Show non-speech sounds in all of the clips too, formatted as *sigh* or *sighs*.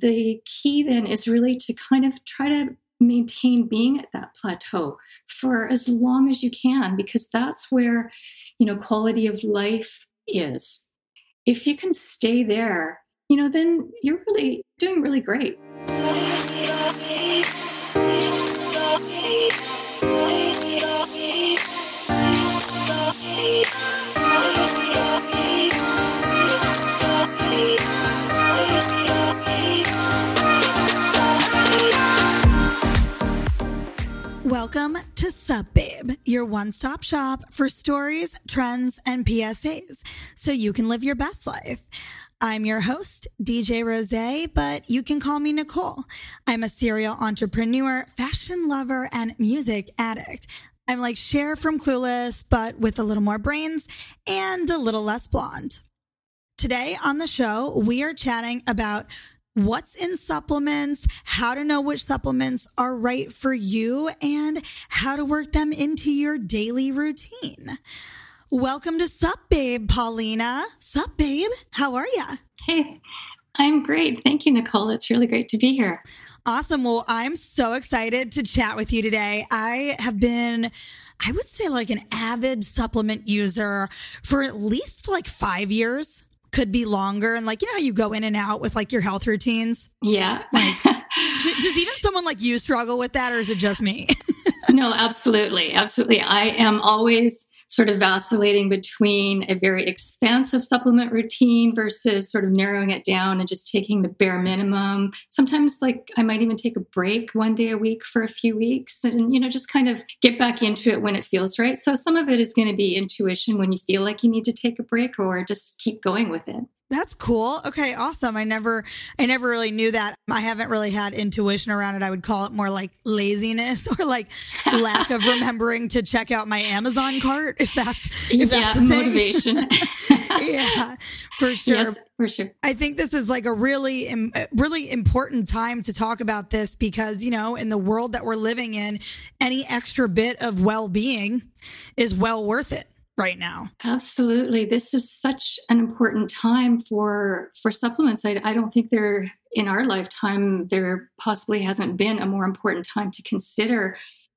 The key then is really to kind of try to maintain being at that plateau for as long as you can because that's where you know quality of life is. If you can stay there you know then you're really doing really great Welcome to Sup Babe, your one stop shop for stories, trends, and PSAs so you can live your best life. I'm your host, DJ Rose, but you can call me Nicole. I'm a serial entrepreneur, fashion lover, and music addict. I'm like Cher from Clueless, but with a little more brains and a little less blonde. Today on the show, we are chatting about what's in supplements, how to know which supplements are right for you, and how to work them into your daily routine. Welcome to Sup Babe, Paulina. Sup Babe, how are ya? hey i'm great thank you nicole it's really great to be here Awesome. Well, I'm so excited to chat with you today. I have been, I would say, like an avid supplement user for at least like five years, could be longer. And like, you know how you go in and out with like your health routines? yeah Like, *laughs* D- does even someone like you struggle with that, or is it just me? *laughs* no absolutely absolutely i am always sort of vacillating between a very expansive supplement routine versus sort of narrowing it down and just taking the bare minimum. Sometimes, like, I might even take a break one day a week for a few weeks and, you know, just kind of get back into it when it feels right. So, some of it is going to be intuition when you feel like you need to take a break or just keep going with it. That's cool. Okay, awesome. I never I never really knew that. I haven't really had intuition around it. I would call it more like laziness *laughs* or like lack of remembering to check out my Amazon cart if that's if yeah, that's motivation. *laughs* yeah, for sure. Yes, for sure. I think this is like a really, really important time to talk about this because, you know, in the world that we're living in, any extra bit of well being is well worth it right now. Absolutely. This is such an important time for for supplements. I, I don't think there in our lifetime there possibly hasn't been a more important time to consider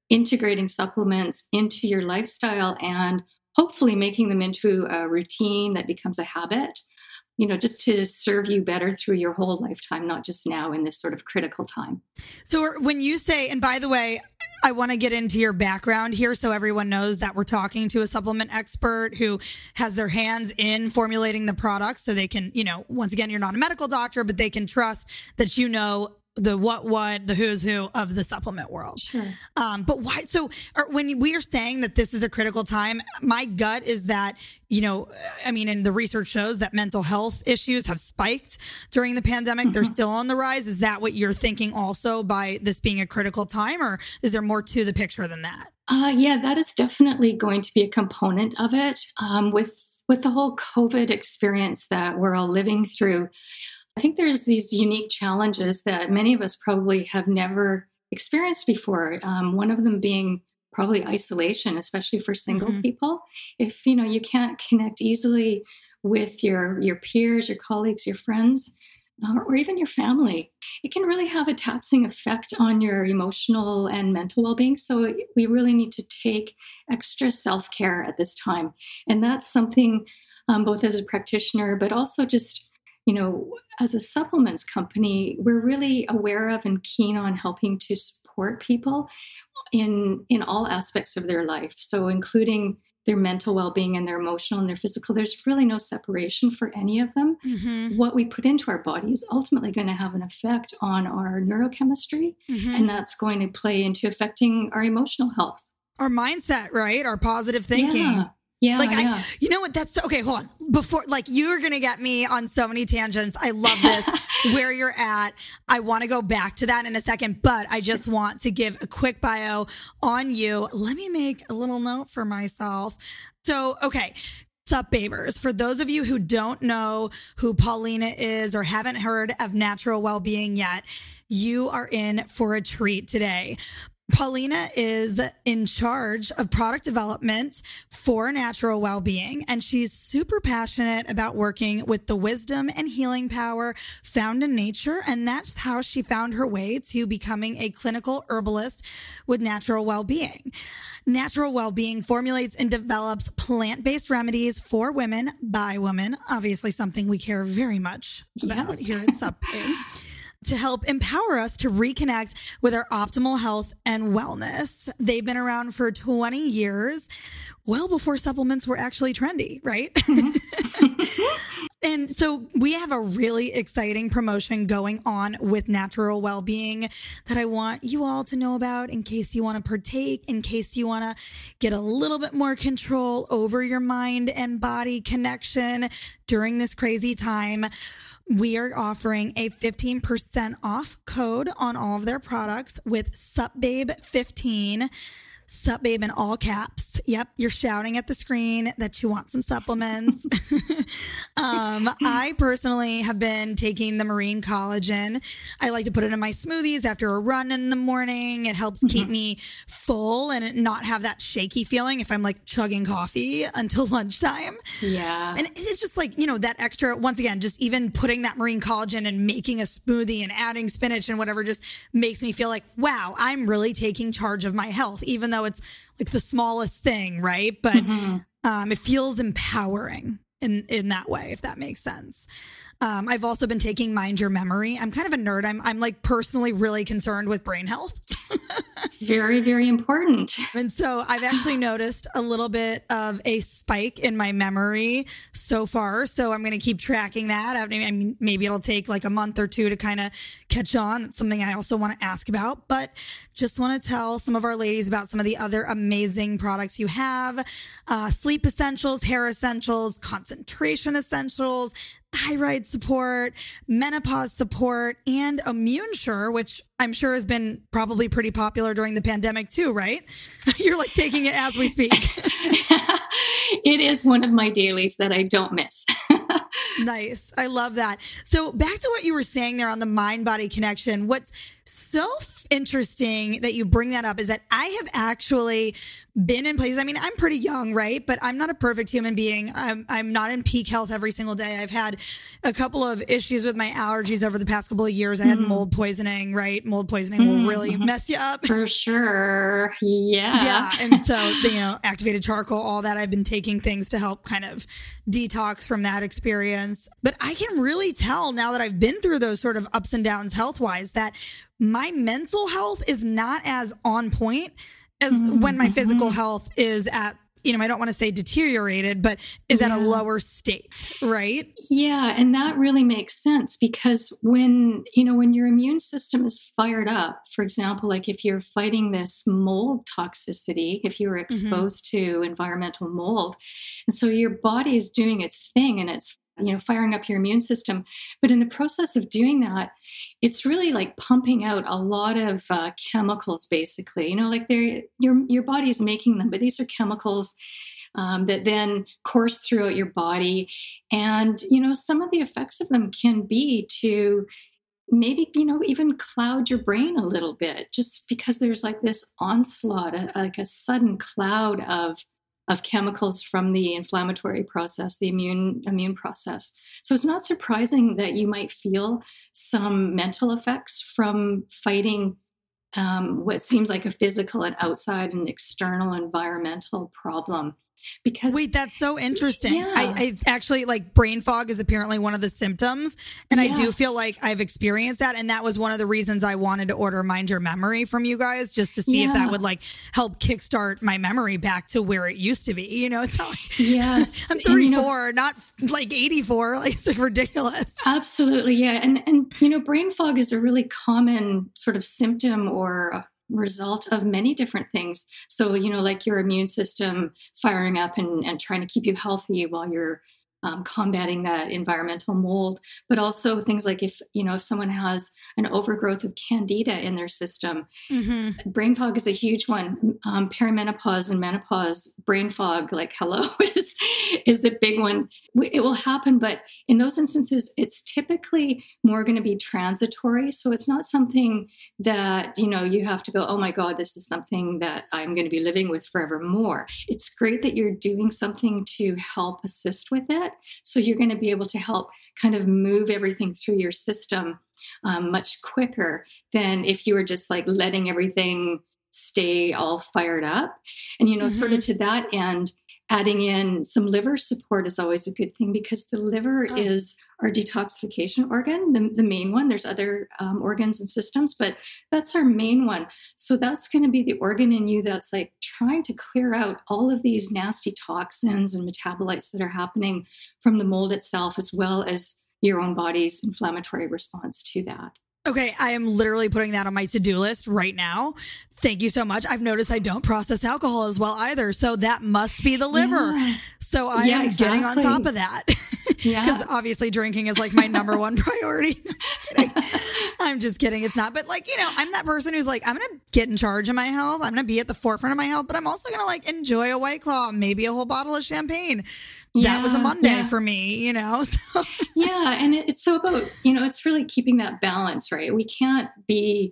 integrating supplements into your lifestyle and hopefully making them into a routine that becomes a habit. You know, just to serve you better through your whole lifetime, not just now in this sort of critical time. So when you say, and by the way, I want to get into your background here so everyone knows that we're talking to a supplement expert who has their hands in formulating the product so they can, you know, once again, you're not a medical doctor, but they can trust that you know the what what the who's who of the supplement world. Sure. Um, but why? So are, when we are saying that this is a critical time, my gut is that you know, I mean, and the research shows that mental health issues have spiked during the pandemic. They're still on the rise. Is that what you're thinking also by this being a critical time, or is there more to the picture than that? Uh, yeah, that is definitely going to be a component of it. Um, with with the whole COVID experience that we're all living through, I think there's these unique challenges that many of us probably have never experienced before. Um, one of them being probably isolation, especially for single Mhm. people. If you know you can't connect easily with your your peers, your colleagues, your friends, uh, or even your family, it can really have a taxing effect on your emotional and mental well-being. So we really need to take extra self-care at this time, and that's something um, both as a practitioner, but also just you know, as a supplements company, we're really aware of and keen on helping to support people in in all aspects of their life. So including their mental well-being and their emotional and their physical. There's really no separation for any of them. Mm-hmm. What we put into our body is ultimately going to have an effect on our neurochemistry, Mm-hmm. and that's going to play into affecting our emotional health. Our mindset, right? Our positive thinking. Yeah. Yeah, Like, I- You know what? That's okay. Hold on. Before, like, you're going to get me on so many tangents. I love this. *laughs* where you're at. I want to go back to that in a second, but I just want to give a quick bio on you. Let me make a little note for myself. So, okay. Sup, Babers. For those of you who don't know who Paulina is or haven't heard of natural well being yet, you are in for a treat today. Paulina is in charge of product development for natural well being, and she's super passionate about working with the wisdom and healing power found in nature. And that's how she found her way to becoming a clinical herbalist with natural well being. Natural well being formulates and develops plant based remedies for women by women, obviously, something we care very much about yes. here at Sup *laughs* to help empower us to reconnect with our optimal health and wellness. They've been around for 20 years, well before supplements were actually trendy, right? Mm-hmm. *laughs* and so we have a really exciting promotion going on with natural well-being that I want you all to know about in case you want to partake, in case you want to get a little bit more control over your mind and body connection during this crazy time we are offering a 15% off code on all of their products with SupBabe15. Sup babe in all caps. Yep, you're shouting at the screen that you want some supplements. *laughs* um, I personally have been taking the marine collagen. I like to put it in my smoothies after a run in the morning. It helps keep mm-hmm. me full and not have that shaky feeling if I'm like chugging coffee *laughs* until lunchtime. Yeah. And it's just like, you know, that extra, once again, just even putting that marine collagen and making a smoothie and adding spinach and whatever just makes me feel like, wow, I'm really taking charge of my health, even though it's like the smallest thing, right? But mm-hmm. um, it feels empowering in in that way, if that makes sense. Um, I've also been taking Mind Your Memory. I'm kind of a nerd. I'm I'm like personally really concerned with brain health. *laughs* very very important. And so I've actually *sighs* noticed a little bit of a spike in my memory so far. So I'm going to keep tracking that. I mean, maybe it'll take like a month or two to kind of catch on. It's something I also want to ask about. But just want to tell some of our ladies about some of the other amazing products you have: uh, sleep essentials, hair essentials, concentration essentials thyroid support, menopause support, and Immune Sure, which I'm sure has been probably pretty popular during the pandemic too, right? *laughs* You're like taking it as we speak. *laughs* it is one of my dailies that I don't miss. *laughs* nice. I love that. So, back to what you were saying there on the mind body connection. What's so interesting that you bring that up is that I have actually been in places. I mean, I'm pretty young, right? But I'm not a perfect human being. I'm, I'm not in peak health every single day. I've had a couple of issues with my allergies over the past couple of years. I had mm. mold poisoning, right? Mold poisoning mm. will really mm-hmm. mess you up. For sure. Yeah. Yeah. And so, you know, activated charcoal, all that. I've been taking things to help kind of detox from that experience. But I can really tell now that I've been through those sort of ups and downs health wise that my mental health is not as on point as mm-hmm. when my physical mm-hmm. health is at you know, I don't want to say deteriorated, but is yeah. at a lower state, right? Yeah. And that really makes sense because when, you know, when your immune system is fired up, for example, like if you're fighting this mold toxicity, if you're mm-hmm. exposed mm-hmm. to environmental mold, and so your body is doing its thing and it's you know firing up your immune system. But in the process of doing that it's really like pumping out a lot of uh, chemicals basically. You know like they're your your body is making them but these are chemicals um, that then course throughout your body. And you know some of the effects of them can be to maybe you know even cloud your brain a little bit just because there's like this onslaught like a sudden cloud of of chemicals from the inflammatory process, the immune immune process. So it's not surprising that you might feel some mental effects from fighting um, what seems like a physical and outside and external environmental problem because wait that's so interesting yeah. I, I, actually like brain fog is apparently one of the symptoms and yes. i do feel like i've experienced that and that was one of the reasons i wanted to order mind your memory from you guys just to see yeah. if that would like help kickstart my memory back to where it used to be you know *laughs* it's not like yes *laughs* i'm 34 you know, not like 84 *laughs* like it's like ridiculous absolutely yeah and and you know brain fog is a really common sort of symptom or result of many different things. So, you know, like your immune system firing up and, and trying to keep you healthy while you're um, combating that environmental mold, but also things like if you know if someone has an overgrowth of candida in their system, mm-hmm. brain fog is a huge one. Um, perimenopause and menopause brain fog, like hello, *laughs* is is a big one. It will happen, but in those instances, it's typically more going to be transitory. So it's not something that you know you have to go, oh my god, this is something that I'm going to be living with forevermore. It's great that you're doing something to help assist with it. So you're going to be able to help kind of move everything through your system um, much quicker than if you were just like letting everything stay all fired up. And, you know, mm-hmm. sort of mm-hmm. to that end, adding in some liver support is always a good thing because the liver oh. is our detoxification organ, the, the main one. There's other um, organs and systems, but that's our main one. So that's going to be the organ in you that's like trying to clear out all of these nasty toxins and metabolites that are happening from the mold itself, as well as your own body's inflammatory response to that. Okay, I am literally putting that on my to do list right now. Thank you so much. I've noticed I don't process alcohol as well either. So that must be the liver. Yeah. So I yeah, am exactly. getting on top of that. *laughs* Because yeah. obviously drinking is like my number one *laughs* priority. *laughs* I'm just kidding. It's not. But like, you know, I'm that person who's like, I'm going to get in charge of my health. I'm going to be at the forefront of my health, but I'm also going to like enjoy a white claw, maybe a whole bottle of champagne. Yeah, that was a Monday yeah. for me, you know? *laughs* So. yeah. And it's so about, you know, it's really keeping that balance, right? We can't be,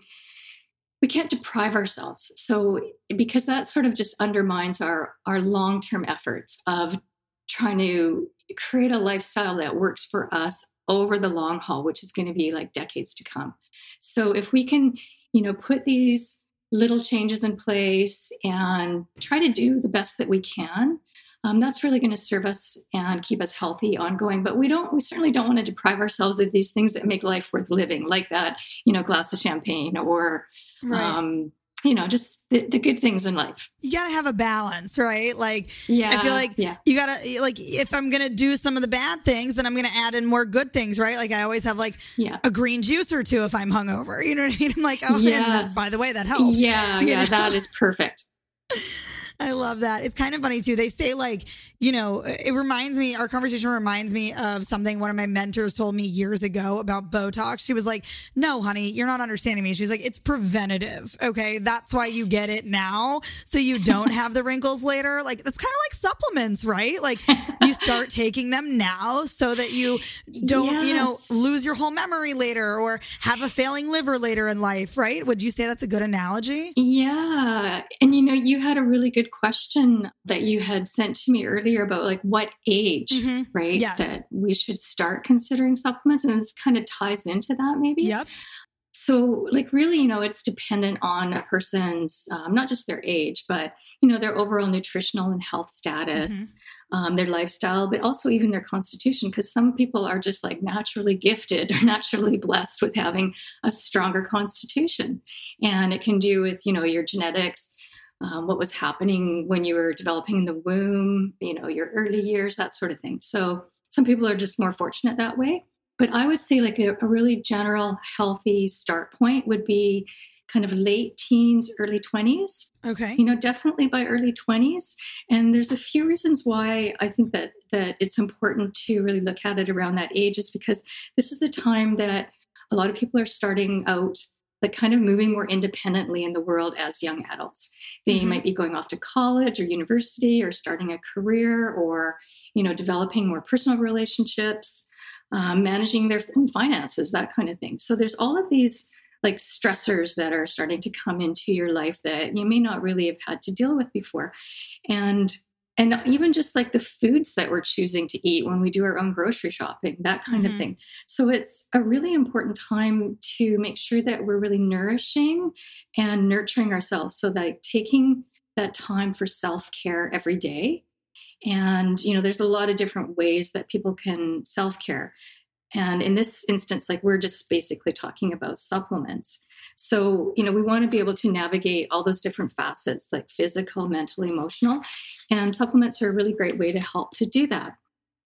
we can't deprive ourselves. So because that sort of just undermines our, our long-term efforts of trying to create a lifestyle that works for us over the long haul, which is going to be like decades to come. So if we can, you know, put these little changes in place and try to do the best that we can, um, that's really going to serve us and keep us healthy ongoing. But we don't, we certainly don't want to deprive ourselves of these things that make life worth living, like that, you know, glass of champagne or, right. um, you know, just the, the, good things in life. You got to have a balance, right? Like, yeah, I feel like yeah. you got to, like, if I'm going to do some of the bad things, then I'm going to add in more good things, right? Like, I always have like yeah. a green juice or two if I'm hungover. *laughs* You know what I mean? I'm like, oh, yes. by the way, that helps. Yeah, *laughs* yeah, know? that is perfect. *laughs* I love that. It's kind of funny too. They say like, you know, it reminds me, our conversation reminds me of something one of my mentors told me years ago about Botox. She was like, no, honey, you're not understanding me. She's like, it's preventative. Okay. That's why you get it now. So you don't have the wrinkles later. Like, it's kind of like supplements, right? Like, you start *laughs* taking them now so that you don't, yes. you know, lose your whole memory later or have a failing liver later in life, right? Would you say that's a good analogy? Yeah. And, you know, you had a really good question that you had sent to me earlier about like what age, mm-hmm. right? Yes. That we should start considering supplements. And this kind of ties into that maybe. Yep. So, like, really, you know, it's dependent on a person's um, not just their age, but you know, their overall nutritional and health status, mm-hmm. um, their lifestyle, but also even their constitution. Because some people are just like naturally gifted *laughs* or naturally blessed with having a stronger constitution, and it can do with you know your genetics, um, what was happening when you were developing in the womb, you know, your early years, that sort of thing. So some people are just more fortunate that way. But I would say, like, a, a really general healthy start point would be kind of late teens, early 20s. Okay. You know, definitely by early 20s. And there's a few reasons why I think that that it's important to really look at it around that age is because this is a time that a lot of people are starting out like kind of moving more independently in the world as young adults. They mm-hmm. might be going off to college or university or starting a career or, you know, developing more personal relationships, um, managing their own finances, that kind of thing. So there's all of these like stressors that are starting to come into your life that you may not really have had to deal with before. And and even just like the foods that we're choosing to eat when we do our own grocery shopping that kind mm-hmm. of thing. So it's a really important time to make sure that we're really nourishing and nurturing ourselves. So that taking that time for self-care every day. And you know there's a lot of different ways that people can self-care. And in this instance like we're just basically talking about supplements so, you know, we want to be able to navigate all those different facets like physical, mental, emotional. And supplements are a really great way to help to do that.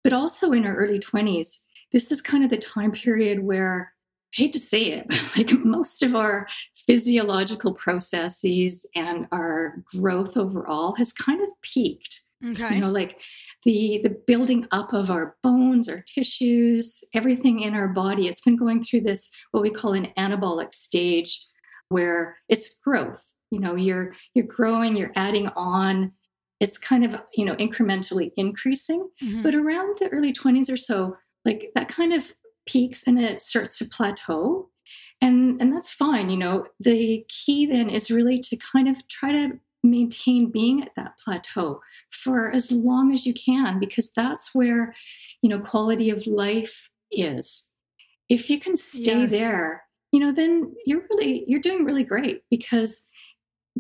But also in our early 20s, this is kind of the time period where I hate to say it, *laughs* but like most of our physiological processes and our growth overall has kind of peaked. Okay. You know, like the the building up of our bones, our tissues, everything in our body. It's been going through this what we call an anabolic stage where it's growth. You know, you're you're growing, you're adding on. It's kind of, you know, incrementally increasing. Mm-hmm. But around the early 20s or so, like that kind of peaks and it starts to plateau. And and that's fine, you know. The key then is really to kind of try to maintain being at that plateau for as long as you can because that's where you know quality of life is. If you can stay yes. there you know then you're really you're doing really great because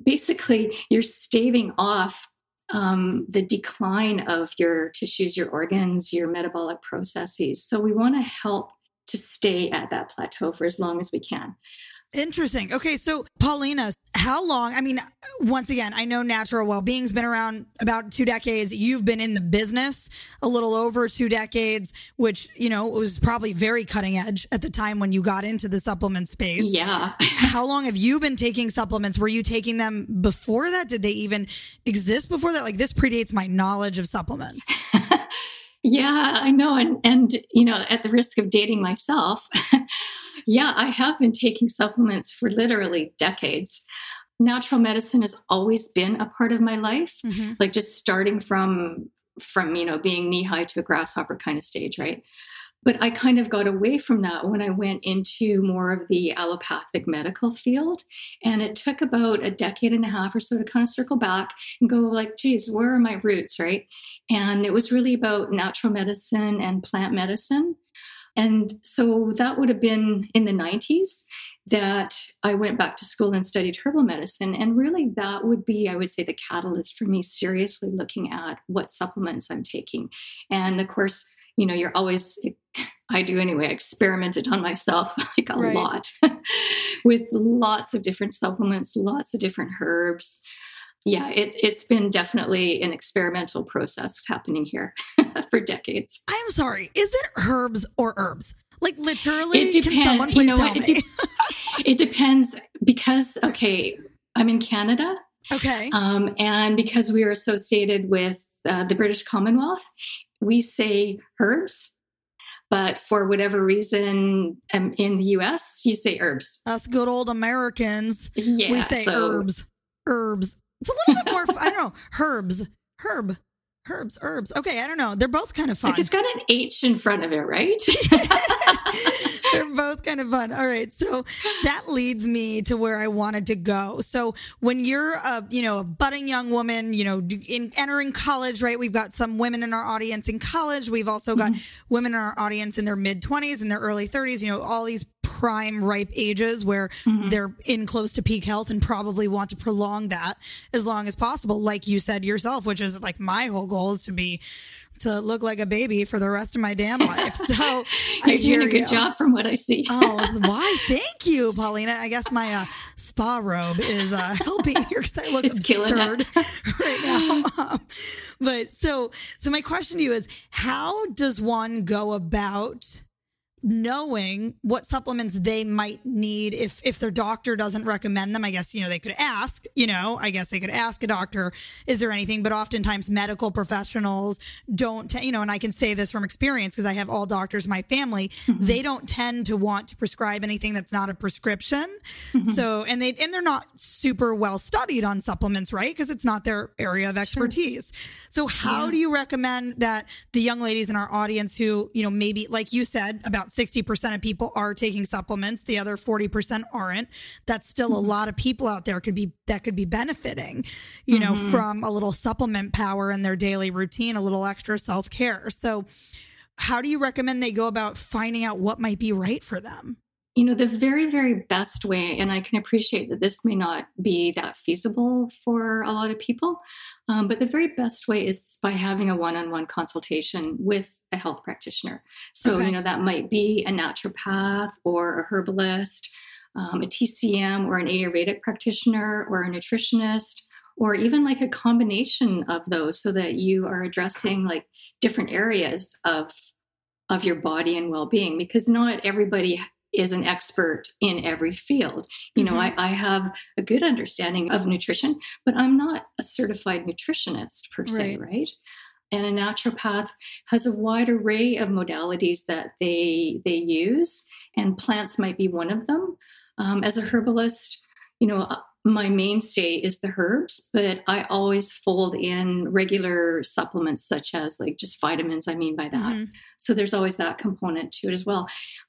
basically you're staving off um, the decline of your tissues your organs your metabolic processes. So we want to help to stay at that plateau for as long as we can Interesting. Okay, so Paulina, how long? I mean, once again, I know natural well-being's been around about 2 decades. You've been in the business a little over 2 decades, which, you know, was probably very cutting edge at the time when you got into the supplement space. Yeah. *laughs* how long have you been taking supplements? Were you taking them before that? Did they even exist before that? Like this predates my knowledge of supplements. *laughs* yeah, I know and and you know, at the risk of dating myself, *laughs* yeah, I have been taking supplements for literally decades. Natural medicine has always been a part of my life, mm-hmm. like just starting from from you know being knee high to a grasshopper kind of stage, right? But I kind of got away from that when I went into more of the allopathic medical field. And it took about a decade and a half or so to kind of circle back and go like, geez, where are my roots, right? And it was really about natural medicine and plant medicine. And so that would have been in the 90s that I went back to school and studied herbal medicine. And really, that would be, I would say, the catalyst for me seriously looking at what supplements I'm taking. And of course, you know, you're always, I do anyway, I experimented on myself *laughs* like a right. lot *laughs* with lots of different supplements, lots of different herbs yeah, it, it's been definitely an experimental process happening here *laughs* for decades. I'm sorry. Is it herbs or herbs? Like literally, it depends. can someone please you know tell what? me? It, de- it, depends because okay, I'm in Canada. Okay. Um, and because we are associated with uh, the British Commonwealth, we say herbs. But for whatever reason, um, in the U.S., you say herbs. Us good old Americans, yeah, we say so, herbs, herbs. It's a little bit more, I don't know, herbs, herb, herbs, herbs. Okay, I don't know. They're both kind of fun. Like it's got an H in front of it, right? *laughs* *laughs* They're both kind of fun. All right. So that leads me to where I wanted to go. So when you're a, you know, a budding young woman, you know, in entering college, right? We've got some women in our audience in college. We've also got mm-hmm. women in our audience in their mid 20s and their early 30s, you know, all these prime ripe ages where mm-hmm. they're in close to peak health and probably want to prolong that as long as possible like you said yourself which is like my whole goal is to be to look like a baby for the rest of my damn *laughs* life. So you're doing a good you. job from what I see. oh, *laughs* why? Thank you, Paulina. I guess my uh, spa robe is uh, *laughs* helping here because I look it's absurd right now. Um, but so, so my question to you is, how does one go about knowing what supplements they might need if if their doctor doesn't recommend them i guess you know they could ask you know i guess they could ask a doctor is there anything but oftentimes medical professionals don't t- you know and i can say this from experience because i have all doctors in my family mm-hmm. they don't tend to want to prescribe anything that's not a prescription mm-hmm. so and they and they're not super well studied on supplements right because it's not their area of expertise sure. so how yeah. do you recommend that the young ladies in our audience who you know maybe like you said about 60% of people are taking supplements, the other 40% aren't. That's still mm-hmm. a lot of people out there could be that could be benefiting, you know, mm-hmm. from a little supplement power in their daily routine, a little extra self-care. So how do you recommend they go about finding out what might be right for them? You know the very very best way and i can appreciate that this may not be that feasible for a lot of people um, but the very best way is by having a one-on-one consultation with a health practitioner so okay. you know that might be a naturopath or a herbalist um, a tcm or an ayurvedic practitioner or a nutritionist or even like a combination of those so that you are addressing like different areas of of your body and well-being because not everybody is an expert in every field. You know, mm-hmm. I, I, have a good understanding of nutrition, but I'm not a certified nutritionist per se, right? right? and a naturopath has a wide array of modalities that they they use, and plants might be one of them. Um, as a herbalist, you know, uh, my mainstay is the herbs, but I always fold in regular supplements such as like just vitamins. I mean by that. Mm-hmm. So there's always that component to it as well.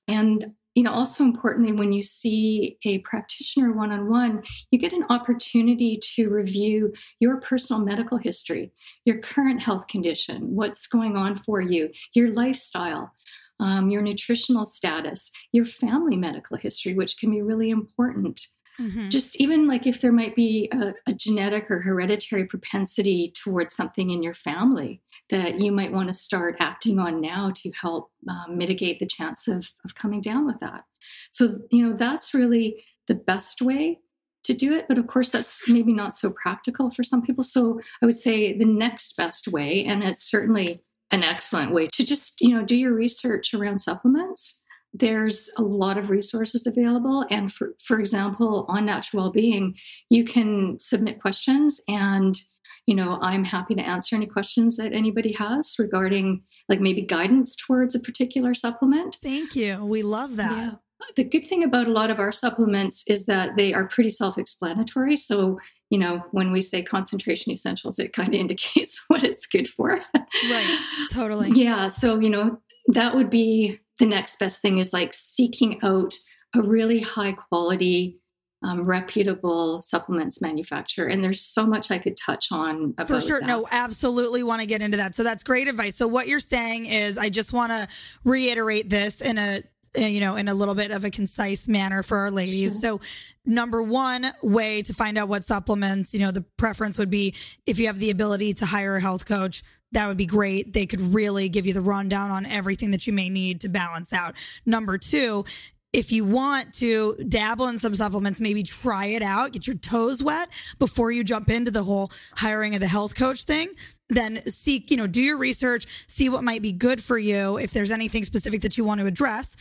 And you know, also importantly, when you see a practitioner one on one, you get an opportunity to review your personal medical history, your current health condition, what's going on for you, your lifestyle. Um, your nutritional status, your family medical history, which can be really important. Mm-hmm. Just even like if there might be a, a, genetic or hereditary propensity towards something in your family that you might want to start acting on now to help um, mitigate the chance of, of coming down with that. So, you know, that's really the best way to do it. But of course, that's maybe not so practical for some people. So I would say the next best way, and it's certainly an excellent way to just, you know, do your research around supplements there's a lot of resources available. And for, for example, on natural well-being, you can submit questions and you know i'm happy to answer any questions that anybody has regarding like maybe guidance towards a particular supplement. Thank you. We love that. Yeah. the good thing about a lot of our supplements is that they are pretty self-explanatory. So you know when we say concentration essentials it kind of *laughs* indicates what it's good for. Right. Totally. Yeah. So you know that would be the next best thing is like seeking out a really high quality um, reputable supplements manufacturer. And there's so much I could touch on For sure. That. No, absolutely want to get into that. So that's great advice. So what you're saying is I just want to reiterate this in a you know, in a little bit of a concise manner for our ladies. Sure. So, number one way to find out what supplements, you know, the preference would be if you have the ability to hire a health coach, that would be great. They could really give you the rundown on everything that you may need to balance out. Number two, if you want to dabble in some supplements, maybe try it out, get your toes wet before you jump into the whole hiring of the health coach thing. Then seek, you know, do your research, see what might be good for you. If there's anything specific that you want to address,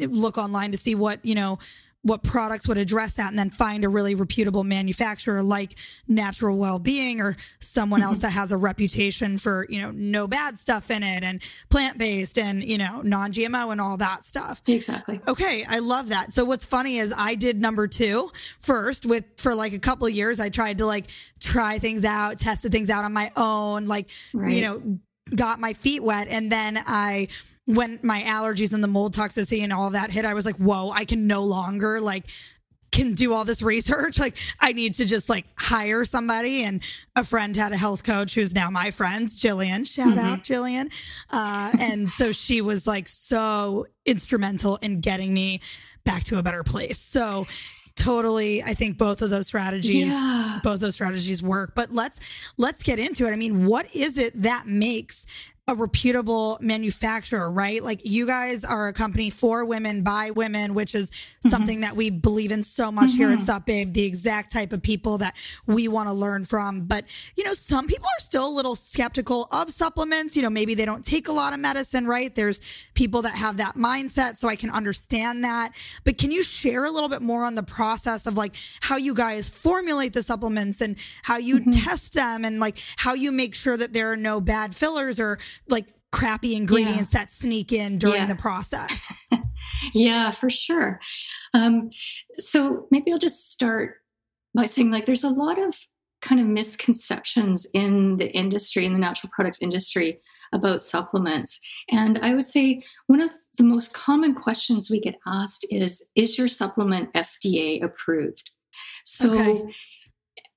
look online to see what, you know, what products would address that and then find a really reputable manufacturer like natural well-being or someone else mm-hmm. that has a reputation for you know no bad stuff in it and plant-based and you know non-gmo and all that stuff exactly okay i love that so what's funny is i did number two first with for like a couple years i tried to like try things out tested things out on my own like right. you know got my feet wet and then i when my allergies and the mold toxicity and all that hit, I was like, whoa, I can no longer like can do all this *laughs* research. Like I need to just like hire somebody. And a friend had a health coach who's now my friend, Jillian. Shout mm-hmm. out Jillian. Uh, and so she was like so instrumental in getting me back to a better place. So totally i think both of those strategies yeah. both those strategies work but let's let's get into it i mean what is it that makes a reputable manufacturer, right? Like you guys are a company for women by women, which is mm-hmm. something that we believe in so much mm-hmm. here at mm-hmm. Sup Babe, the exact type of people that we want to learn from. But, you know, some people are still a little skeptical of supplements. You know, maybe they don't take a lot of medicine, right? There's people that have that mindset. So I can understand that. But can you share a little bit more on the process of like how you guys formulate the supplements and how you mm-hmm. test them and like how you make sure that there are no bad fillers or like crappy ingredients yeah. that sneak in during yeah. the process. *laughs* yeah, for sure. Um, so maybe I'll just start by saying like there's a lot of kind of misconceptions in the industry, in the natural products industry about supplements. And I would say one of the most common questions we get asked is Is your supplement FDA approved? So okay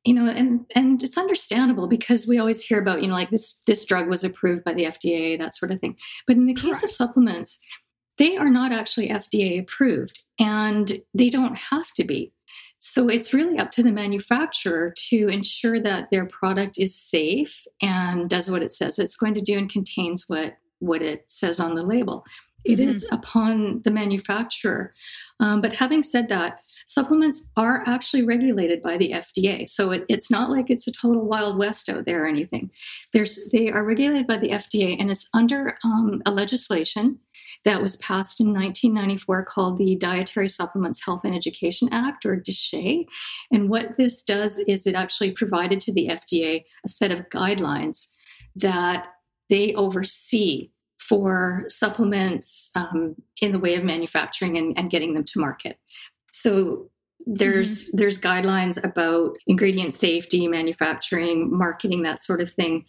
you know and and it's understandable because we always hear about you know like this this drug was approved by the FDA that sort of thing. But in the case Correct. of supplements they are not actually FDA approved and they don't have to be. So it's really up to the manufacturer to ensure that their product is safe and does what it says it's going to do and contains what what it says on the label It mm-hmm. is upon the manufacturer um, but having said that supplements are actually regulated by the FDA. So it, it's not like it's a total wild west out there or anything. There's, they are regulated by the FDA, and it's under um, a legislation that was passed in 1994 called the Dietary Supplements Health and Education Act, or DSHEA. And what this does is it actually provided to the FDA a set of guidelines that they oversee for supplements um, in the way of manufacturing and, and, getting them to market. So there's mm-hmm. there's guidelines about ingredient safety, manufacturing, marketing, that sort of thing.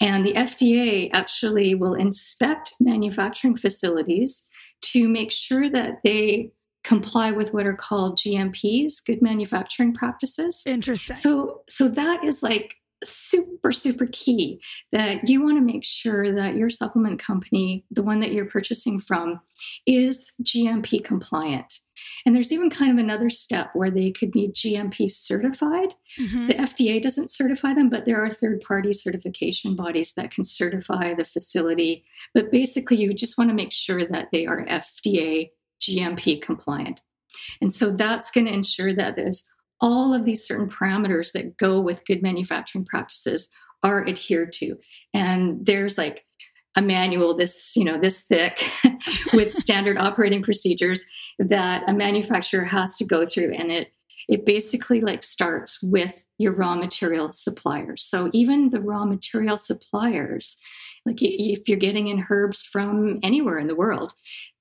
And the FDA actually will inspect manufacturing facilities to make sure that they comply with what are called GMPs, good manufacturing practices. Interesting. So so that is like super super key that you want to make sure that your supplement company, the one that you're purchasing from, is GMP compliant. And there's even kind of another step where they could be GMP certified. Mm-hmm. The FDA doesn't certify them, but there are third party certification bodies that can certify the facility. But basically, you just want to make sure that they are FDA GMP compliant. And so that's going to ensure that there's all of these certain parameters that go with good manufacturing practices are adhered to. And there's like a manual this, you know, this thick *laughs* with standard operating procedures that a manufacturer has to go through and it it basically like starts with your raw material suppliers. So even the raw material suppliers like if you're getting in herbs from anywhere in the world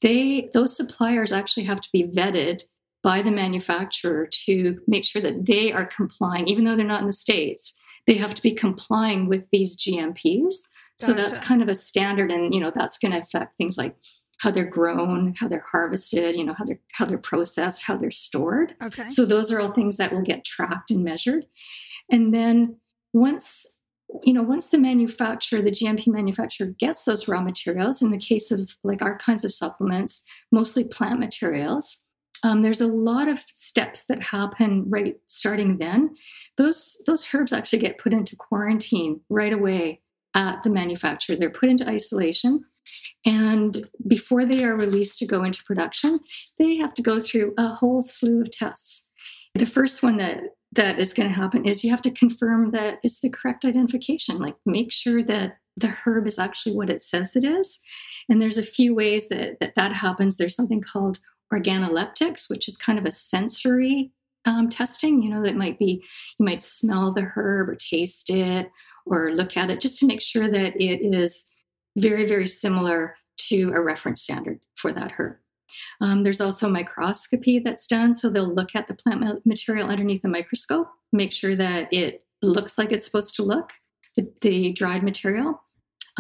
they those suppliers actually have to be vetted by the manufacturer to make sure that they are complying even though they're not in the states they have to be complying with these gmps so that's kind of a standard and you know that's going to affect things like how they're grown how they're harvested you know how they're how they're processed how they're stored. Okay. So those are all things that will get tracked and measured. And then once you know, once the manufacturer, the GMP manufacturer gets those raw materials, in the case of like our kinds of supplements, mostly plant materials, um, there's a lot of steps that happen right starting then. Those those herbs actually get put into quarantine right away at the manufacturer. They're put into isolation, and before they are released to go into production, they have to go through a whole slew of tests. The first one that that is going to happen is you have to confirm that it's the correct identification. Like make sure that the herb is actually what it says it is. And there's a few ways that that, that happens. There's something called organoleptics, which is kind of a sensory um, testing. You know, that might be you might smell the herb or taste it or look at it just to make sure that it is very, very similar to a reference standard for that herb. Um, there's also microscopy that's done. So they'll look at the plant material underneath a microscope, make sure that it looks like it's supposed to look, the, the dried material.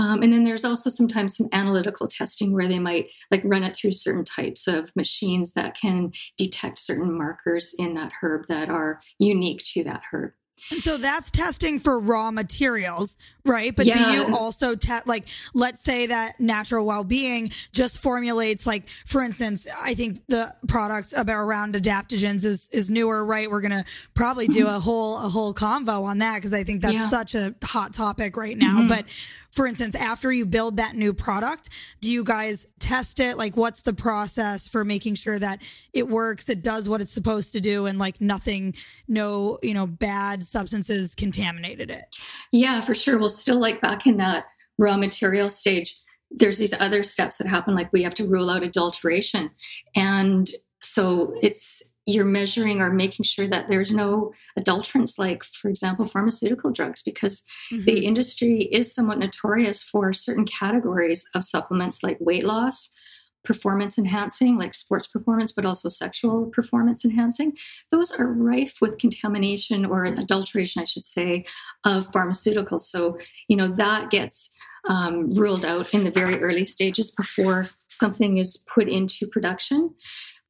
Um, and then there's also sometimes some analytical testing where they might like run it through certain types of machines that can detect certain markers in that herb that are unique to that herb. And so that's testing for raw materials, right? But yeah. do you also test, like, let's say that natural well-being just formulates, like, for instance, I think the product about around adaptogens is is newer, right? We're gonna probably do mm-hmm. a whole a whole convo on that because I think that's yeah. such a hot topic right now. Mm-hmm. But for instance, after you build that new product, do you guys test it? Like, what's the process for making sure that it works, it does what it's supposed to do, and like nothing, no, you know, bad substances contaminated it? Yeah, for sure. Well, still like back in that raw material stage, there's these other steps that happen, like we have to rule out adulteration. And so it's you're measuring or making sure that there's no adulterants like for example pharmaceutical drugs because mm-hmm. the industry is somewhat notorious for certain categories of supplements like weight loss performance enhancing like sports performance but also sexual performance enhancing. Those are rife with contamination or adulteration i should say of pharmaceuticals. So you know that gets um, ruled out in the very early stages before something is put into production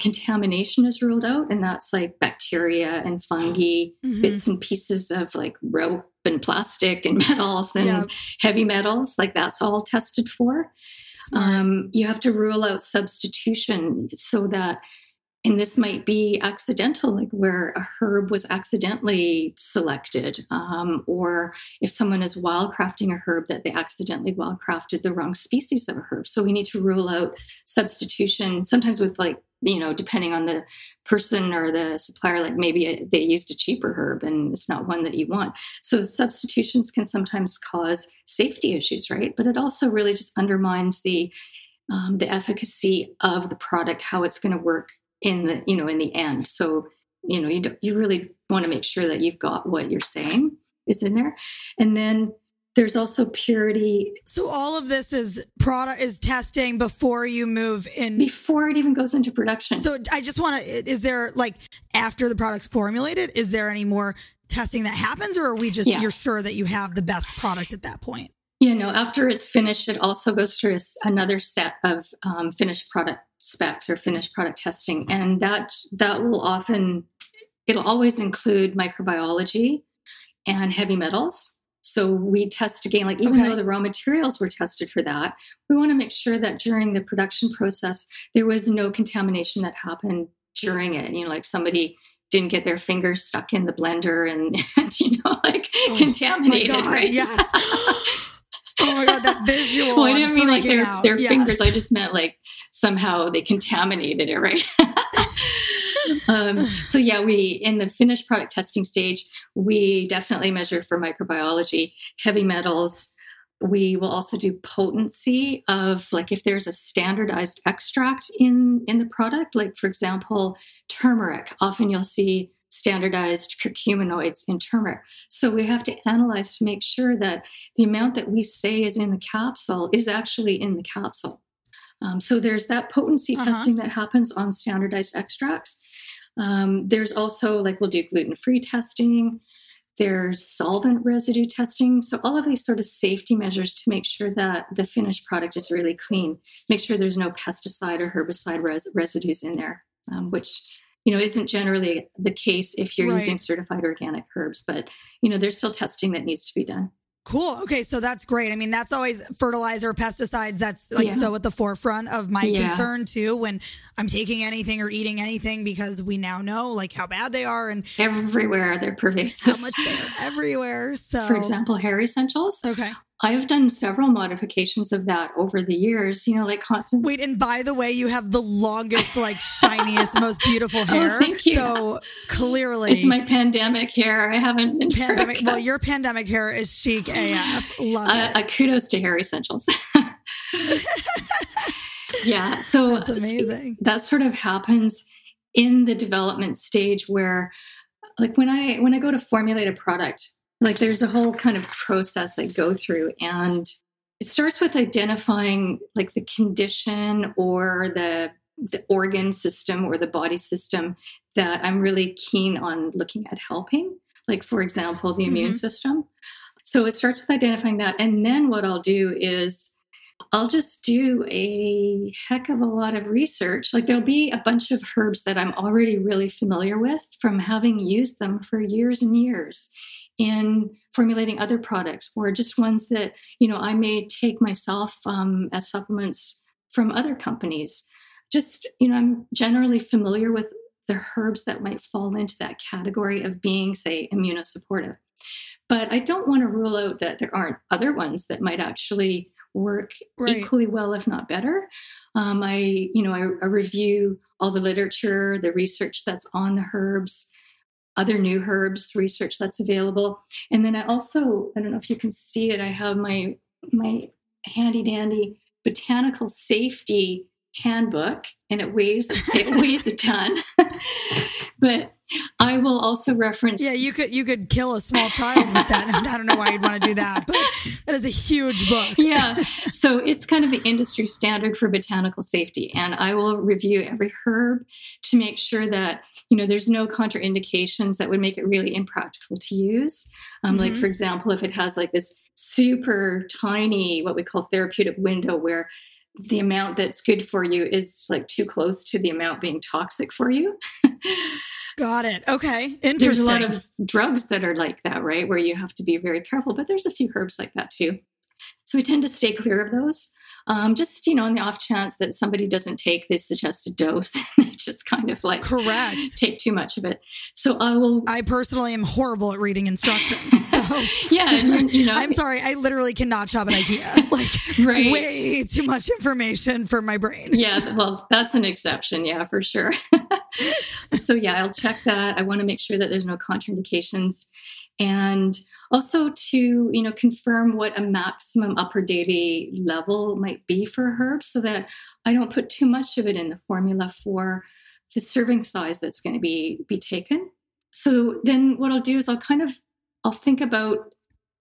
contamination is ruled out, and that's like bacteria and fungi, mm-hmm. bits and pieces of like rope and plastic and *laughs* metals and heavy metals. Like that's all tested for. Um, you have to rule out substitution so that and this might be accidental like where a herb was accidentally selected um, or if someone is wildcrafting a herb that they accidentally wildcrafted the wrong species of a herb so we need to rule out substitution sometimes with like you know depending on the person or the supplier like maybe they used a cheaper herb and it's not one that you want. So substitutions can sometimes cause safety issues right? But it also really just undermines the um, the efficacy of the product how it's going to work in the you know in the end. So you know you don't you really want to make sure that you've got what you're saying is in there. And then there's also purity. So all of this is product is testing before you move in before it even goes into production. So I just want to is there like after the product's formulated, is there any more testing that happens or are we just yeah. you're sure that you have the best product at that point? You know, after it's finished, it also goes through another set of um, finished product specs or finished product testing, and that that will often it'll always include microbiology and heavy metals so we test again, like even okay. though the raw materials were tested for that, we want to make sure that during the production process, there was no contamination that happened during it. You know, like somebody didn't get their fingers stuck in the blender and, *laughs* and you know, like oh, contaminated, God, right? Yes. *laughs* oh my god, that visual! well, I didn't mean like their their yes. fingers. I just meant like somehow they contaminated it, right? *laughs* um, so yeah, we in the finished product testing stage, we definitely measure for microbiology, heavy metals. We will also do potency of like if there's a standardized extract in in the product, like for example, turmeric. Often you'll see standardized curcuminoids in turmeric. So we have to analyze to make sure that the amount that we say is in the capsule is actually in the capsule. Um, so there's that potency uh-huh. testing that happens on standardized extracts. Um, there's also like we'll do gluten free testing. There's solvent residue testing. So, all of these sort of safety measures to make sure that the finished product is really clean. Make sure there's no pesticide or herbicide res- residues in there, um, which you know isn't generally the case if you're right. using certified organic herbs. But you know, there's still testing that needs to be done. Cool. Okay, so that's great. I mean, that's always fertilizer, pesticides. That's like yeah. so at the forefront of my yeah. concern too when I'm taking anything or eating anything because we now know like how bad they are and everywhere they're pervasive. How much they're everywhere. So, for example, hair essentials. Okay. I've done several modifications of that over the years, you know, like constant. Wait, and by the way, you have the longest, like shiniest, most beautiful *laughs* oh, hair. Oh, thank you. So clearly, it's my pandemic hair. I haven't been pandemic. Well, your pandemic hair is chic *laughs* AF. Love uh, it. Uh, kudos to Hair Essentials. *laughs* yeah, so that's amazing. That sort of happens in the development stage where, like, when I when I go to formulate a product like there's a whole kind of process I go through and it starts with identifying like the condition or the the organ system or the body system that I'm really keen on looking at helping. Like for example, the immune mm-hmm. system. So it starts with identifying that and then what I'll do is I'll just do a heck of a lot of research. Like there'll be a bunch of herbs that I'm already really familiar with from having used them for years and years in formulating other products or just ones that you know i may take myself um, as supplements from other companies. Just you know i'm generally familiar with the herbs that might fall into that category of being say immunosupportive. But i don't want to rule out that there aren't other ones that might actually work right. equally well if not better. Um, i you know I, I review all the literature the research that's on the herbs other new herbs research that's available. And then I also, I don't know if you can see it, I have my my handy dandy botanical safety handbook and it weighs it *laughs* weighs a ton. but I will also reference Yeah, you could you could kill a small child with that. I don't know why you'd want to do that, but that is a huge book. yeah. So it's kind of the industry standard for botanical safety and I will review every herb to make sure that you know there's no contraindications that would make it really impractical to use. Um, mm-hmm. like for example if it has like this super tiny what we call therapeutic window where the amount that's good for you is like too close to the amount being toxic for you. Got it. Okay. Interesting *laughs* there's a lot of drugs that are like that right? Where you have to be very careful but there's a few herbs like that too. So we tend to stay clear of those um, just you know in the off chance that somebody doesn't take this suggested dose *laughs* they just kind of like correct. take too much of it. So i will i personally am horrible at reading instructions *laughs* so yeah and, you know. I'm sorry i literally cannot shop at ikea. *laughs* Like right. way too much information for my brain. Yeah well that's an exception yeah for sure. So yeah i'll check that. I want to make sure that there's no contraindications. And also to you know confirm what a maximum upper daily level might be for herbs so that i don't put too much of it in the formula for the serving size that's going to be be taken so then what i'll do is i'll kind of i'll think about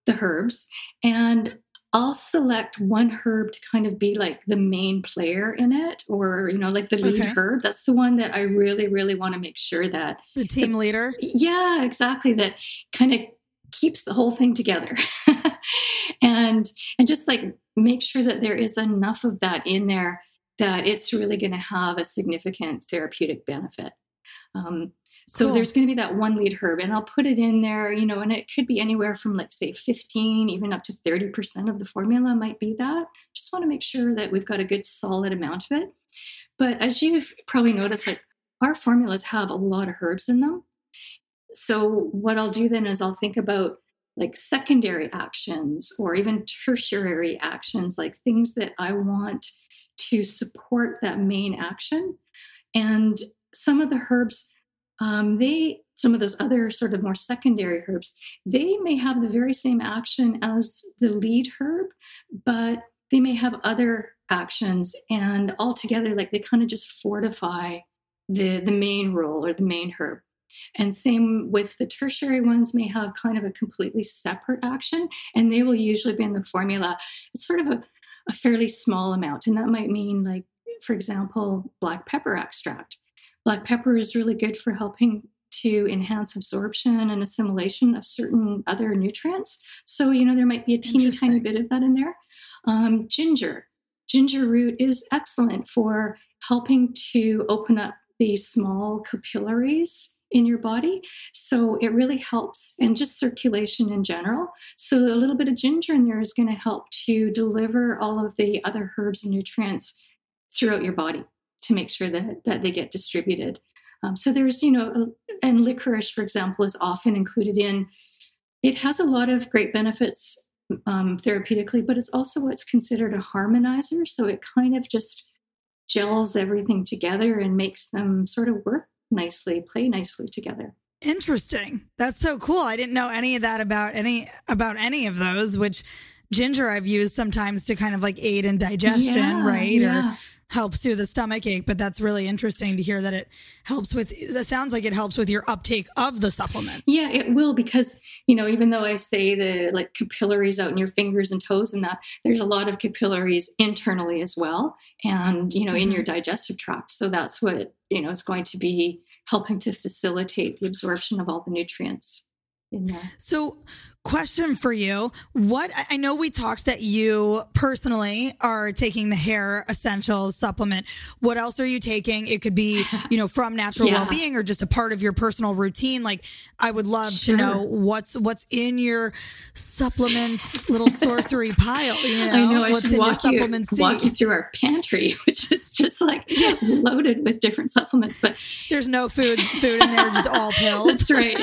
the herbs and I'll select one herb to kind of be like the main player in it, or you know, like the lead okay. herb. That's the one that I really, really want to make sure that the team leader. Yeah, exactly. That kind of keeps the whole thing together, *laughs* and and just like make sure that there is enough of that in there that it's really going to have a significant therapeutic benefit. Um, so cool. there's going to be that one lead herb, and I'll put it in there, you know, and it could be anywhere from like say 15, even up to 30% of the formula might be that. Just want to make sure that we've got a good solid amount of it. But as you've probably noticed, like our formulas have a lot of herbs in them. So what I'll do then is I'll think about like secondary actions or even tertiary actions, like things that I want to support that main action. And some of the herbs um, they some of those other sort of more secondary herbs they may have the very same action as the lead herb but they may have other actions and altogether like they kind of just fortify the the main role or the main herb and same with the tertiary ones may have kind of a completely separate action and they will usually be in the formula it's sort of a, a fairly small amount and that might mean like for example black pepper extract Black pepper is really good for helping to enhance absorption and assimilation of certain other nutrients. So, you know, there might be a teeny tiny bit of that in there. Um, ginger. Ginger root is excellent for helping to open up these small capillaries in your body. So it really helps, and just circulation in general. So a little bit of ginger in there is going to help to deliver all of the other herbs and nutrients throughout your body to make sure that, that they get distributed. Um, so there's, you know, and licorice, for example, is often included in. It has a lot of great benefits um, therapeutically, but it's also what's considered a harmonizer. So it kind of just gels everything together and makes them sort of work nicely, play nicely together. Interesting. That's so cool. I didn't know any of that about any about any of those. Which ginger I've used sometimes to kind of like aid in digestion, yeah, right? Yeah. Or helps through the stomach ache, but that's really interesting to hear that it helps with it sounds like it helps with your uptake of the supplement. Yeah, it will because, you know, even though I say the like capillaries out in your fingers and toes and that, there's a lot of capillaries internally as well and, you know, in your mm-hmm. digestive tract. So that's what, you know, is going to be helping to facilitate the absorption of all the nutrients in there. So question for you. What i know we talked that you personally are taking the hair essentials supplement. What else are you taking? It could be you know from natural yeah. well-being or just a part of your personal routine. Like i would love sure. to know what's what's in your supplement little *laughs* sorcery pile you know, i know? I what's should walk, you, walk you through our pantry *laughs* which is just like loaded with different supplements but there's no food food in there just all *laughs* pills. that's right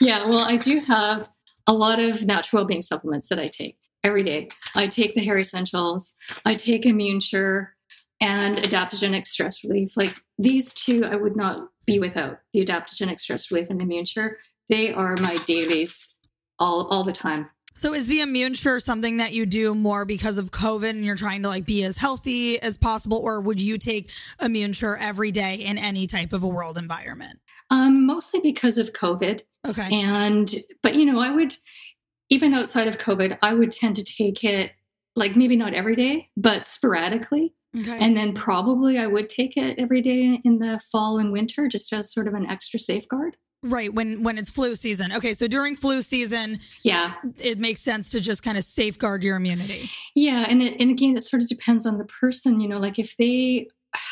yeah well i do have a lot of natural well-being supplements that I take every day. I take the hair essentials, I take Immune Sure and adaptogenic stress relief. Like these two, I would not be without the adaptogenic stress relief and the Immune Sure. They are my dailies all all the time. So is the immune sure something that you do more because of COVID and you're trying to like be as healthy as possible, or would you take immune sure every day in any type of a world environment? Um, mostly because of COVID. Okay. And, but you know, I would, even outside of COVID, I would tend to take it like maybe not every day, but sporadically. Okay. And then probably I would take it every day in the fall and winter just as sort of an extra safeguard. Right, when when it's flu season. Okay, so during flu season, yeah, it makes sense to just kind of safeguard your immunity. Yeah, and it, and again, it sort of depends on the person. You know, like if they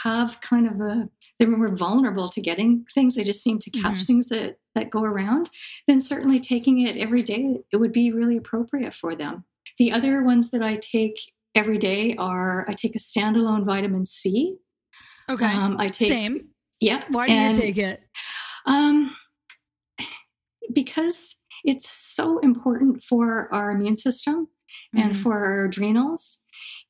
have kind of a they were vulnerable to getting things. They just seem to catch mm-hmm. things that that go around. Then certainly taking it every day it would be really appropriate for them. The other ones that i take every day are i take a standalone vitamin c. Okay. Um, i take same. Yeah why do and, you take it? um because it's so important for our immune system mm-hmm. and for our adrenals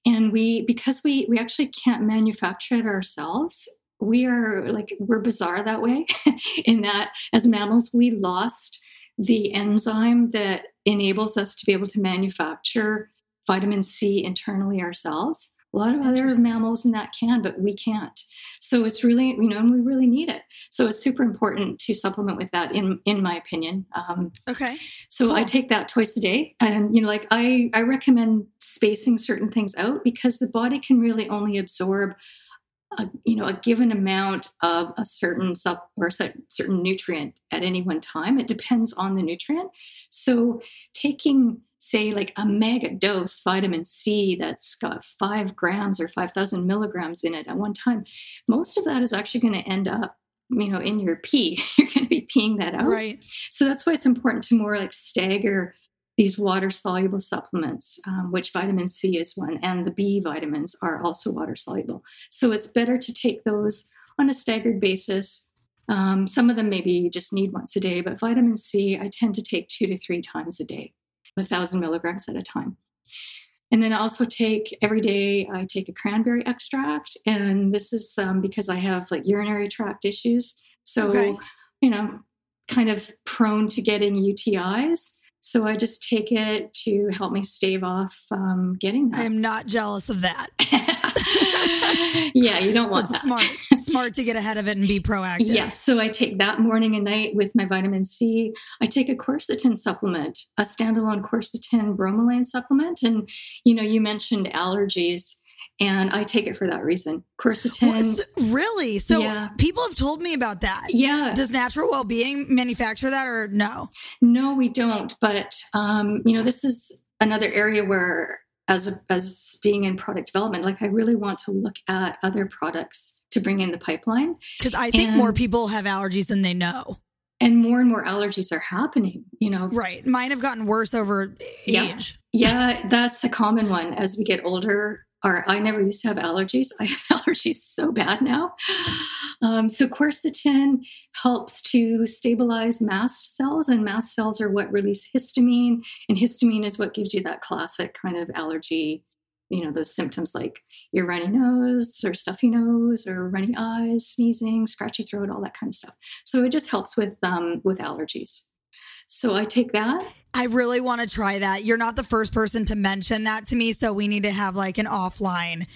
and we because we we actually can't manufacture it ourselves we are like we're bizarre that way *laughs* in that as mammals we lost the enzyme that enables us to be able to manufacture vitamin c internally ourselves A lot of other mammals and that can, but we can't. So it's really, you know, and we really need it. So it's super important to supplement with that, in in my opinion. Um, okay. So cool. I take that twice a day, and you know, like I I recommend spacing certain things out because the body can really only absorb a, you know a given amount of a certain sub or a certain nutrient at any one time it depends on the nutrient so taking say like a mega dose vitamin c that's got five grams or 5000 milligrams in it at one time most of that is actually going to end up you know in your pee *laughs* you're going to be peeing that out right so that's why it's important to more like stagger these water soluble supplements, um, which vitamin C is one, and the B vitamins are also water soluble. So it's better to take those on a staggered basis. Um, some of them maybe you just need once a day, but vitamin C I tend to take two to three times a day, a thousand milligrams at a time. And then I also take every day, I take a cranberry extract. And this is um, because I have like urinary tract issues. So, okay. you know, kind of prone to getting UTIs. So I just take it to help me stave off um, getting that. I am not jealous of that. *laughs* *laughs* yeah, you don't want that. Smart, smart to get ahead of it and be proactive. Yeah. So I take that morning and night with my vitamin C. I take a quercetin supplement, a standalone quercetin bromelain supplement, and you know, you mentioned allergies and I take it for that reason. Quercetin. really? So yeah. people have told me about that. Yeah. Does Natural Wellbeing manufacture that or no? No, we don't. But um, you know, this is another area where, as a, as being in product development, like I really want to look at other products to bring in the pipeline because I think and, more people have allergies than they know. And more and more allergies are happening, you know. Right. Mine have gotten worse over age. Yeah, yeah that's a common one as we get older are I never used to have allergies. I have *laughs* allergies so bad now. Um, so quercetin helps to stabilize mast cells, and mast cells are what release histamine, and histamine is what gives you that classic kind of allergy. You know those symptoms like your runny nose or stuffy nose or runny eyes, sneezing, scratchy throat, all that kind of stuff. So it just helps with um, with allergies. So I take that. I really want to try that. You're not the first person to mention that to me. So we need to have like an offline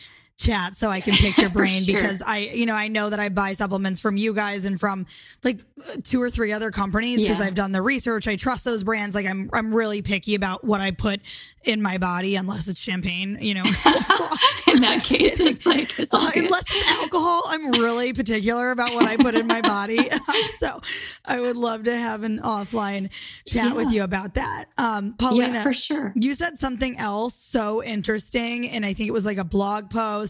chat so I can pick your *laughs* brain sure. because I, you know, I know that I buy supplements from you guys and from like two or three other companies because yeah. I've done the research. I trust those brands. Like I'm, I'm really picky about what I put in my body unless it's champagne, you know. *laughs* in that case, it's like it's uh, unless it's alcohol, I'm really particular about what I put in my body. *laughs* so I would love to have an offline chat yeah. with you about that. Um, Paulina, yeah, for sure. You said something else so interesting, and I think it was like a blog post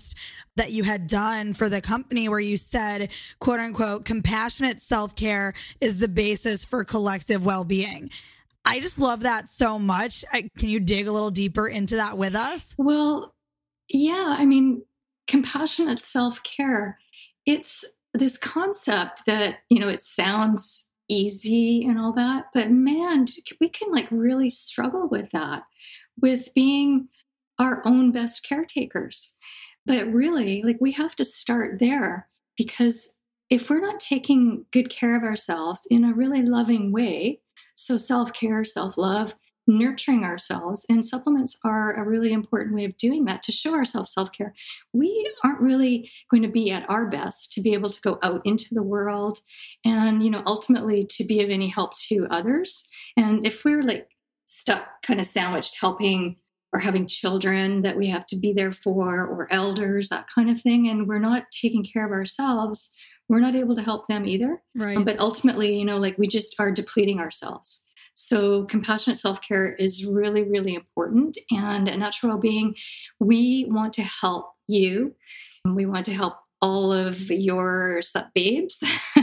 that you had done for the company where you said, "quote unquote," compassionate self care is the basis for collective well being. I just love that so much. I, can you dig a little deeper into that with us? Well, yeah. I mean, compassionate self care, it's this concept that, you know, it sounds easy and all that, but man, we can like really struggle with that, with being our own best caretakers. But really, like, we have to start there because if we're not taking good care of ourselves in a really loving way, so, self care, self love, nurturing ourselves, and supplements are a really important way of doing that to show ourselves self care. We aren't really going to be at our best to be able to go out into the world and, you know, ultimately to be of any help to others. And if we're like stuck, kind of sandwiched, helping or having children that we have to be there for, or elders, that kind of thing, and we're not taking care of ourselves, we're not able to help them either. Right. Um, but ultimately, you know, like we just are depleting ourselves. So compassionate self-care is really, really important. And at Natural Wellbeing, we want to help you. We want to help all of your Sup Babes *laughs*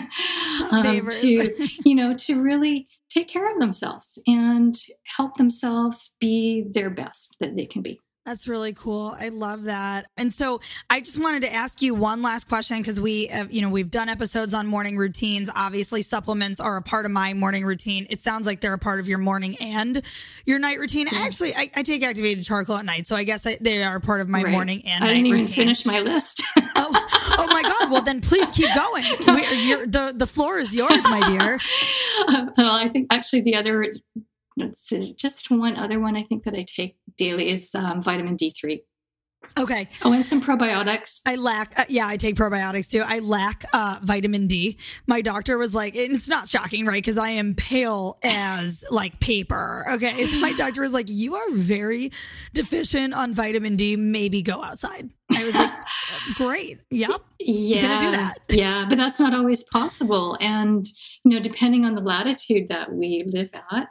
um, to, you know, to really take care of themselves and help themselves be their best that they can be. That's really cool. I love that. And so I just wanted to ask you one last question because we, have, you know, we've done episodes on morning routines. Obviously, supplements are a part of my morning routine. It sounds like they're a part of your morning and your night routine. Yeah. Actually, I, I, take activated charcoal at night, so I guess I, they are part of my right. morning and I night didn't even routine. finish my list. *laughs* oh, oh, my God! Well, then please keep going. the the floor is yours, my dear. *laughs* Well, I think actually the other just one other one I think that I take daily is um, vitamin D3. Okay. Oh, and some probiotics. I lack, uh, yeah, I take probiotics too. I lack uh, vitamin D. My doctor was like, and it's not shocking, right? Because I am pale as like paper. Okay. So my *gasps* doctor was like, you are very deficient on vitamin D. Maybe go outside. I was like, *laughs* great. Yep. Yeah. Gonna do that. Yeah. But that's not always possible. And, you know, depending on the latitude that we live at,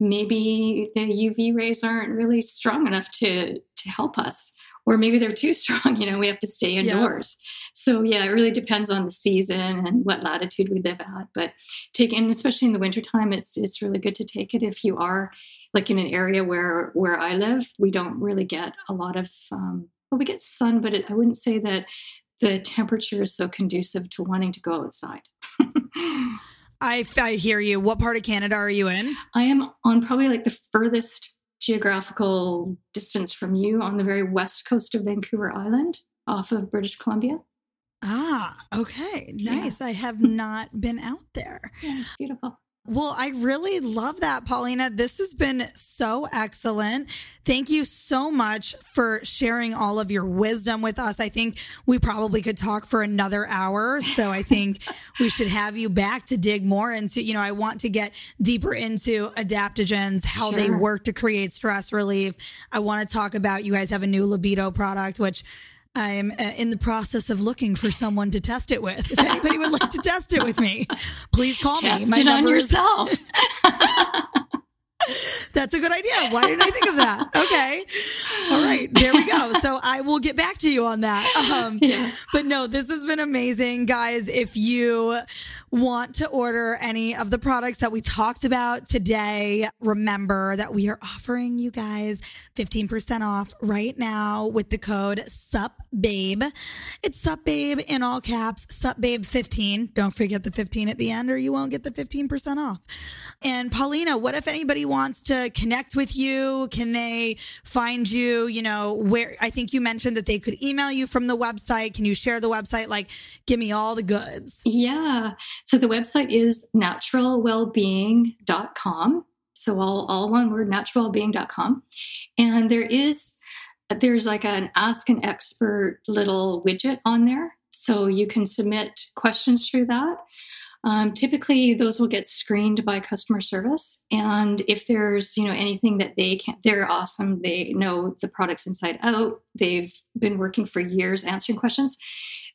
maybe the UV rays aren't really strong enough to to help us. Or maybe they're too *laughs* strong you know we have to stay indoors. Yeah. so yeah it really depends on the season and what latitude we live at. But take and especially in the wintertime it's it's really good to take it. If you are like in an area where where i live we don't really get a lot of um, well we get sun but it, i wouldn't say that the temperature is so conducive to wanting to go outside *laughs* I, I hear you. What part of Canada are you in? I am on probably like the furthest geographical distance from you on the very west coast of Vancouver Island off of British Columbia. Ah, okay. Nice. Yeah. I have *laughs* not been out there. Yeah, beautiful. Well, I really love that, Paulina. This has been so excellent. Thank you so much for sharing all of your wisdom with us. I think we probably could talk for another hour. So I think we should have you back to dig more into, you know, I want to get deeper into adaptogens, how sure. they work to create stress relief. I want to talk about you guys have a new libido product, which I'm uh, in the process of looking for someone to test it with. If anybody would like to test it with me, please call test me. My it number on yourself. *laughs* That's a good idea. Why didn't I think of that? Okay. All right. There we go. So I will get back to you on that. Um, *laughs* yeah. But no, this has been amazing, guys. If you want to order any of the products that we talked about today, remember that we are offering you guys 15% off right now with the code SUPBABE. It's SUPBABE in all caps, SUPBABE15. Don't forget the 15 at the end or you won't get the 15% off. And Paulina, what if anybody wants to connect with you? Can they find you? You know, where I think you mentioned that they could email you from the website. Can you share the website? Like, give me all the goods. Yeah. So the website is naturalwellbeing.com. So all, all one word, naturalwellbeing.com. And there is, there's like an ask an expert little widget on there. So you can submit questions through that. Um, typically, those will get screened by customer service, and if there's you know anything that they can, they're awesome. They know the products inside out. They've been working for years answering questions.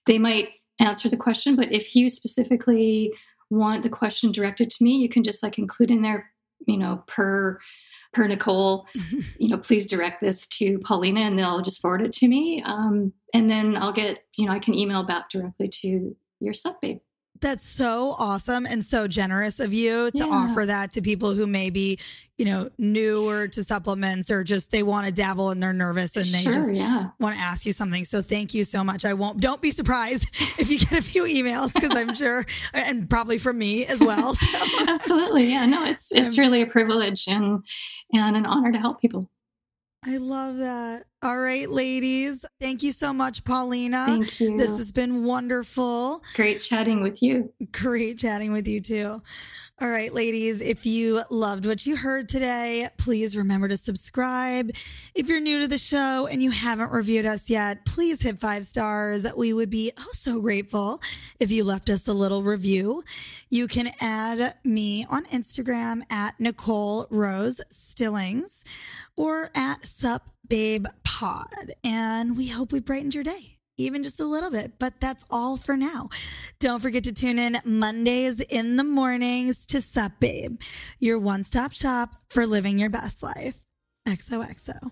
They might answer the question. But if you specifically want the question directed to me, you can just like include in there, you know, per per Nicole, *laughs* you know, please direct this to Paulina and they'll just forward it to me. Um, and then I'll get, you know, I can email back directly to your Sup Babe. That's so awesome and so generous of you to yeah. offer that to people who may be, you know, newer to supplements or just they want to dabble and they're nervous and they sure, just yeah. want to ask you something. So thank you so much. I won't, don't be surprised *laughs* if you get a few emails because I'm sure, and probably from me as well. So. *laughs* Absolutely. Yeah. No, it's, it's um, really a privilege and, and an honor to help people. I love that. All right, ladies. Thank you so much, Paulina. Thank you. This has been wonderful. Great chatting with you. Great chatting with you too. All right, ladies, if you loved what you heard today, please remember to subscribe. If you're new to the show and you haven't reviewed us yet, please hit five stars. We would be oh so grateful if you left us a little review. You can add me on Instagram at Nicole Rose Stillings or at Sup Babe Pod. And we hope we brightened your day even just a little bit. But that's all for now. Don't forget to tune in Mondays in the mornings to Sup Babe, your one stop shop for living your best life. XOXO.